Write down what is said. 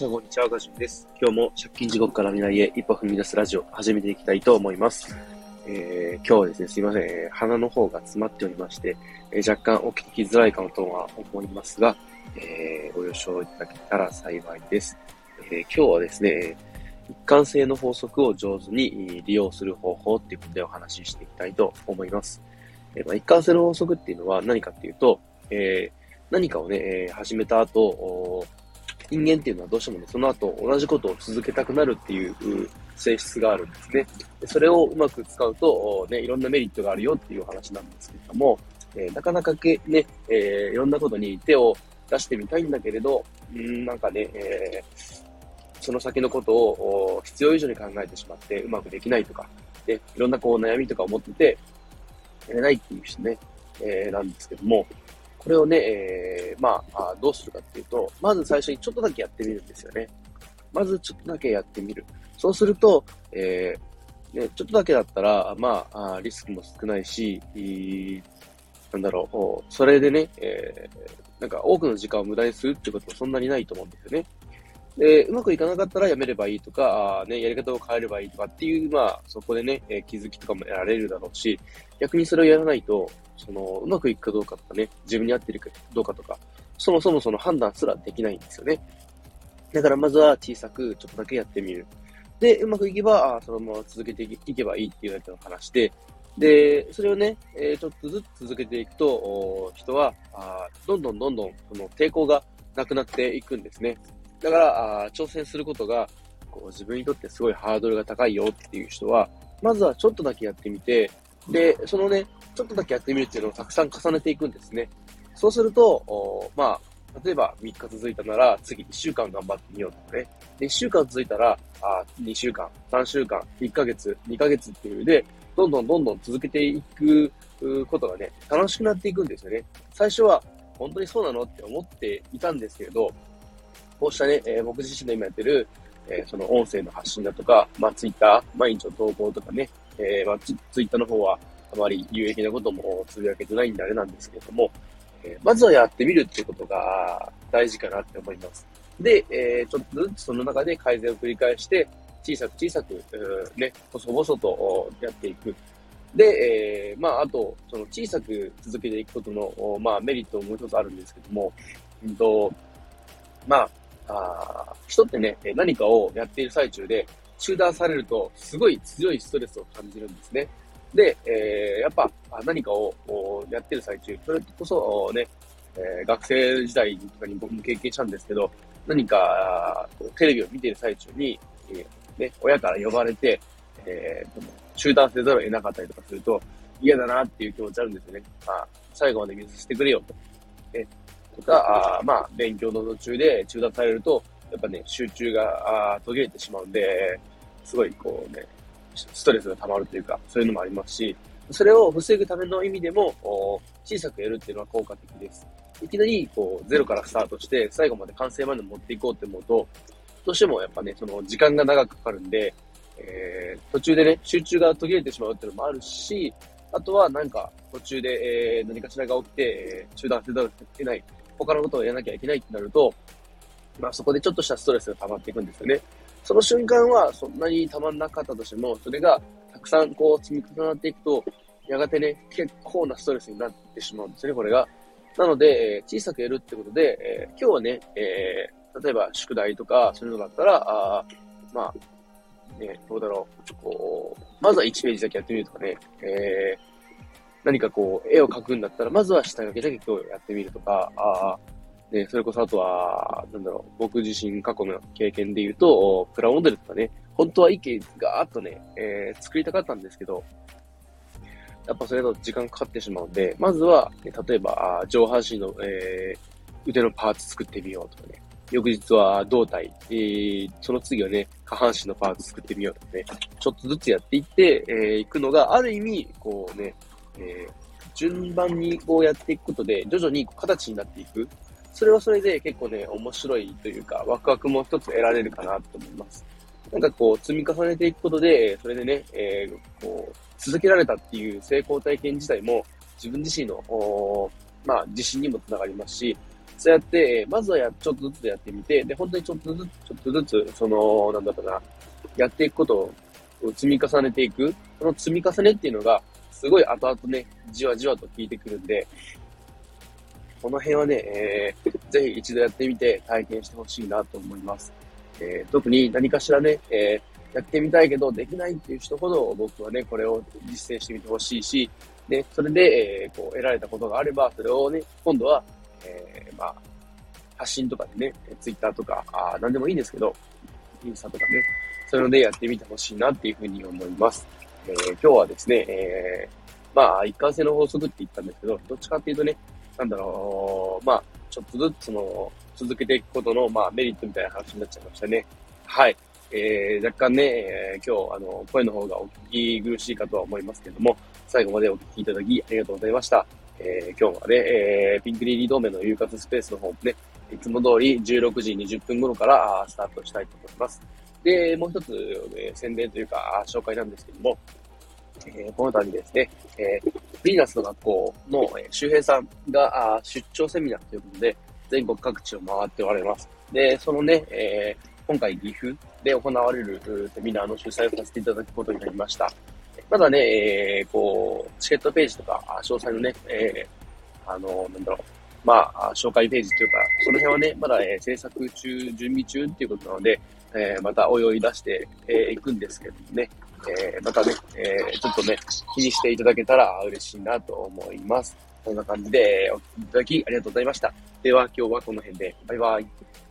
さん、こんにちは。ガジュンです。今日も借金地獄から未来へ一歩踏み出すラジオ、始めていきたいと思います。えー、今日はですね、すいません、鼻の方が詰まっておりまして、えー、若干お聞きづらいかもとは思いますが、えー、ご了承いただけたら幸いです。えー、今日はですね、一貫性の法則を上手に利用する方法っていうことでお話ししていきたいと思います。えーまあ、一貫性の法則っていうのは何かっていうと、えー、何かをね、え、始めた後、人間っていうのはどうしてもね、その後同じことを続けたくなるっていう性質があるんですね。それをうまく使うと、ね、いろんなメリットがあるよっていう話なんですけれども、えー、なかなかけ、ね、えー、いろんなことに手を出してみたいんだけれど、んなんかね、えー、その先のことを必要以上に考えてしまってうまくできないとか、でいろんなこう悩みとかを持ってて、やれないっていう人ね、えー、なんですけども、これをね、えー、まあ、どうするかっていうと、まず最初にちょっとだけやってみるんですよね。まずちょっとだけやってみる。そうすると、えー、ね、ちょっとだけだったら、まあ、リスクも少ないし、なんだろう、それでね、えー、なんか多くの時間を無駄にするってこともそんなにないと思うんですよね。で、うまくいかなかったらやめればいいとか、あね、やり方を変えればいいとかっていう、まあ、そこでね、えー、気づきとかも得られるだろうし、逆にそれをやらないと、その、うまくいくかどうかとかね、自分に合ってるかどうかとか、そもそもその判断すらできないんですよね。だからまずは小さくちょっとだけやってみる。で、うまくいけば、あそのまま続けていけばいいっていうだけの話で、で、それをね、えー、ちょっとずつ続けていくと、人はあどんどんどんどんその抵抗がなくなっていくんですね。だから、あ挑戦することがこう自分にとってすごいハードルが高いよっていう人は、まずはちょっとだけやってみて、で、そのね、ちょっとだけやってみるっていうのをたくさん重ねていくんですね。そうすると、おまあ、例えば3日続いたなら、次1週間頑張ってみようとかね。で、1週間続いたら、あ2週間、3週間、1ヶ月、2ヶ月っていうで、どんどんどんどん続けていくことがね、楽しくなっていくんですよね。最初は、本当にそうなのって思っていたんですけれど、こうしたね、えー、僕自身の今やってる、えー、その音声の発信だとか、まあ、ツイッター、毎日の投稿とかね、えー、まあツ、イッターの方は、あまり有益なこともつぶやけてないんであれなんですけれども、えー、まずはやってみるっていうことが大事かなって思います。で、えー、ちょっとずつその中で改善を繰り返して、小さく小さく、ね、細々とやっていく。で、えー、まあ、あと、その小さく続けていくことの、まあ、メリットもう一つあるんですけども、うんと、まあ、あ人ってね、何かをやっている最中で中断されると、すごい強いストレスを感じるんですね。で、えー、やっぱ何かをやってる最中、それこそね、えー、学生時代とかに僕も経験したんですけど、何かテレビを見ている最中に、えー、ね、親から呼ばれて、えー、中断せざるを得なかったりとかすると、嫌だなっていう気持ちあるんですよね。あ最後まで見させてくれよと。えとか、あまあ、勉強の途中で中断されると、やっぱね、集中があ途切れてしまうんで、すごいこうね、ストレスが溜まるというか、そういうのもありますし、それを防ぐための意味でも、小さくやるっていうのは効果的です。いきなり、こう、ゼロからスタートして、最後まで完成まで持っていこうって思うと、どうしてもやっぱね、その時間が長くかかるんで、えー、途中でね、集中が途切れてしまうっていうのもあるし、あとはなんか途中で、えー、何かしらが起きて、え、中断せざるを得ない、他のことをやらなきゃいけないってなると、まあそこでちょっとしたストレスが溜まっていくんですよね。その瞬間はそんなにたまんなかったとしても、それがたくさんこう積み重なっていくと、やがてね、結構なストレスになってしまうんですね、これが。なので、え小さくやるってことで、えー、今日はね、えー、例えば宿題とかそういうのだったら、あまあ、ね、どうだろう、こう、まずは1ページだけやってみるとかね、えー、何かこう、絵を描くんだったら、まずは下書きだけ今日やってみるとか、ああね、それこそあとは、なんだろう、僕自身過去の経験で言うと、プラモデルとかね、本当は一気ガーッとね、えー、作りたかったんですけど、やっぱそれだと時間かかってしまうんで、まずは、ね、例えば、上半身の、えー、腕のパーツ作ってみようとかね、翌日は胴体、えー、その次はね、下半身のパーツ作ってみようとかね、ちょっとずつやっていって、えー、いくのが、ある意味、こうね、えー、順番にこうやっていくことで、徐々に形になっていく。それはそれで結構ね、面白いというか、ワクワクも一つ得られるかなと思います。なんかこう、積み重ねていくことで、それでね、えー、こう、続けられたっていう成功体験自体も、自分自身の、まあ、自信にもつながりますし、そうやって、まずはや、ちょっとずつやってみて、で、本当にちょっとずつ、ちょっとずつ、その、なんだろうな、やっていくことを積み重ねていく。その積み重ねっていうのが、すごい後々ね、じわじわと効いてくるんで、この辺はね、えー、ぜひ一度やってみて体験してほしいなと思います。えー、特に何かしらね、えー、やってみたいけどできないっていう人ほど僕はね、これを実践してみてほしいし、ね、それで、えー、こう、得られたことがあれば、それをね、今度は、えー、まあ、発信とかでね、ツイッターとか、あ何でもいいんですけど、インスタとかね、そういうのでやってみてほしいなっていうふうに思います。えー、今日はですね、えー、まあ、一貫性の法則って言ったんですけど、どっちかっていうとね、なんだろう、まあ、ちょっとずつその、続けていくことの、まあ、メリットみたいな話になっちゃいましたね。はい。えー、若干ね、えー、今日、あの、声の方がお聞き苦しいかとは思いますけども、最後までお聞きいただきありがとうございました。えー、今日はね、えー、ピンクリリー同盟の遊活スペースの方もね、いつも通り16時20分頃からスタートしたいと思います。で、もう一つ、えー、宣伝というか、紹介なんですけども、えー、この度ですね、えー、ヴィーナスの学校の、えー、周平さんがあ出張セミナーということで、全国各地を回っておられます。で、そのね、えー、今回岐阜で行われるセミナーの主催をさせていただくことになりました。まだね、えー、こう、チケットページとか、詳細のね、えー、あの、なんだろう、まあ、紹介ページというか、その辺はね、まだ、えー、制作中、準備中っていうことなので、えー、また泳い出してい、えー、くんですけどね、えー、またね、えー、ちょっとね、気にしていただけたら嬉しいなと思います。こんな感じで、お聞きいただきありがとうございました。では、今日はこの辺で。バイバイ。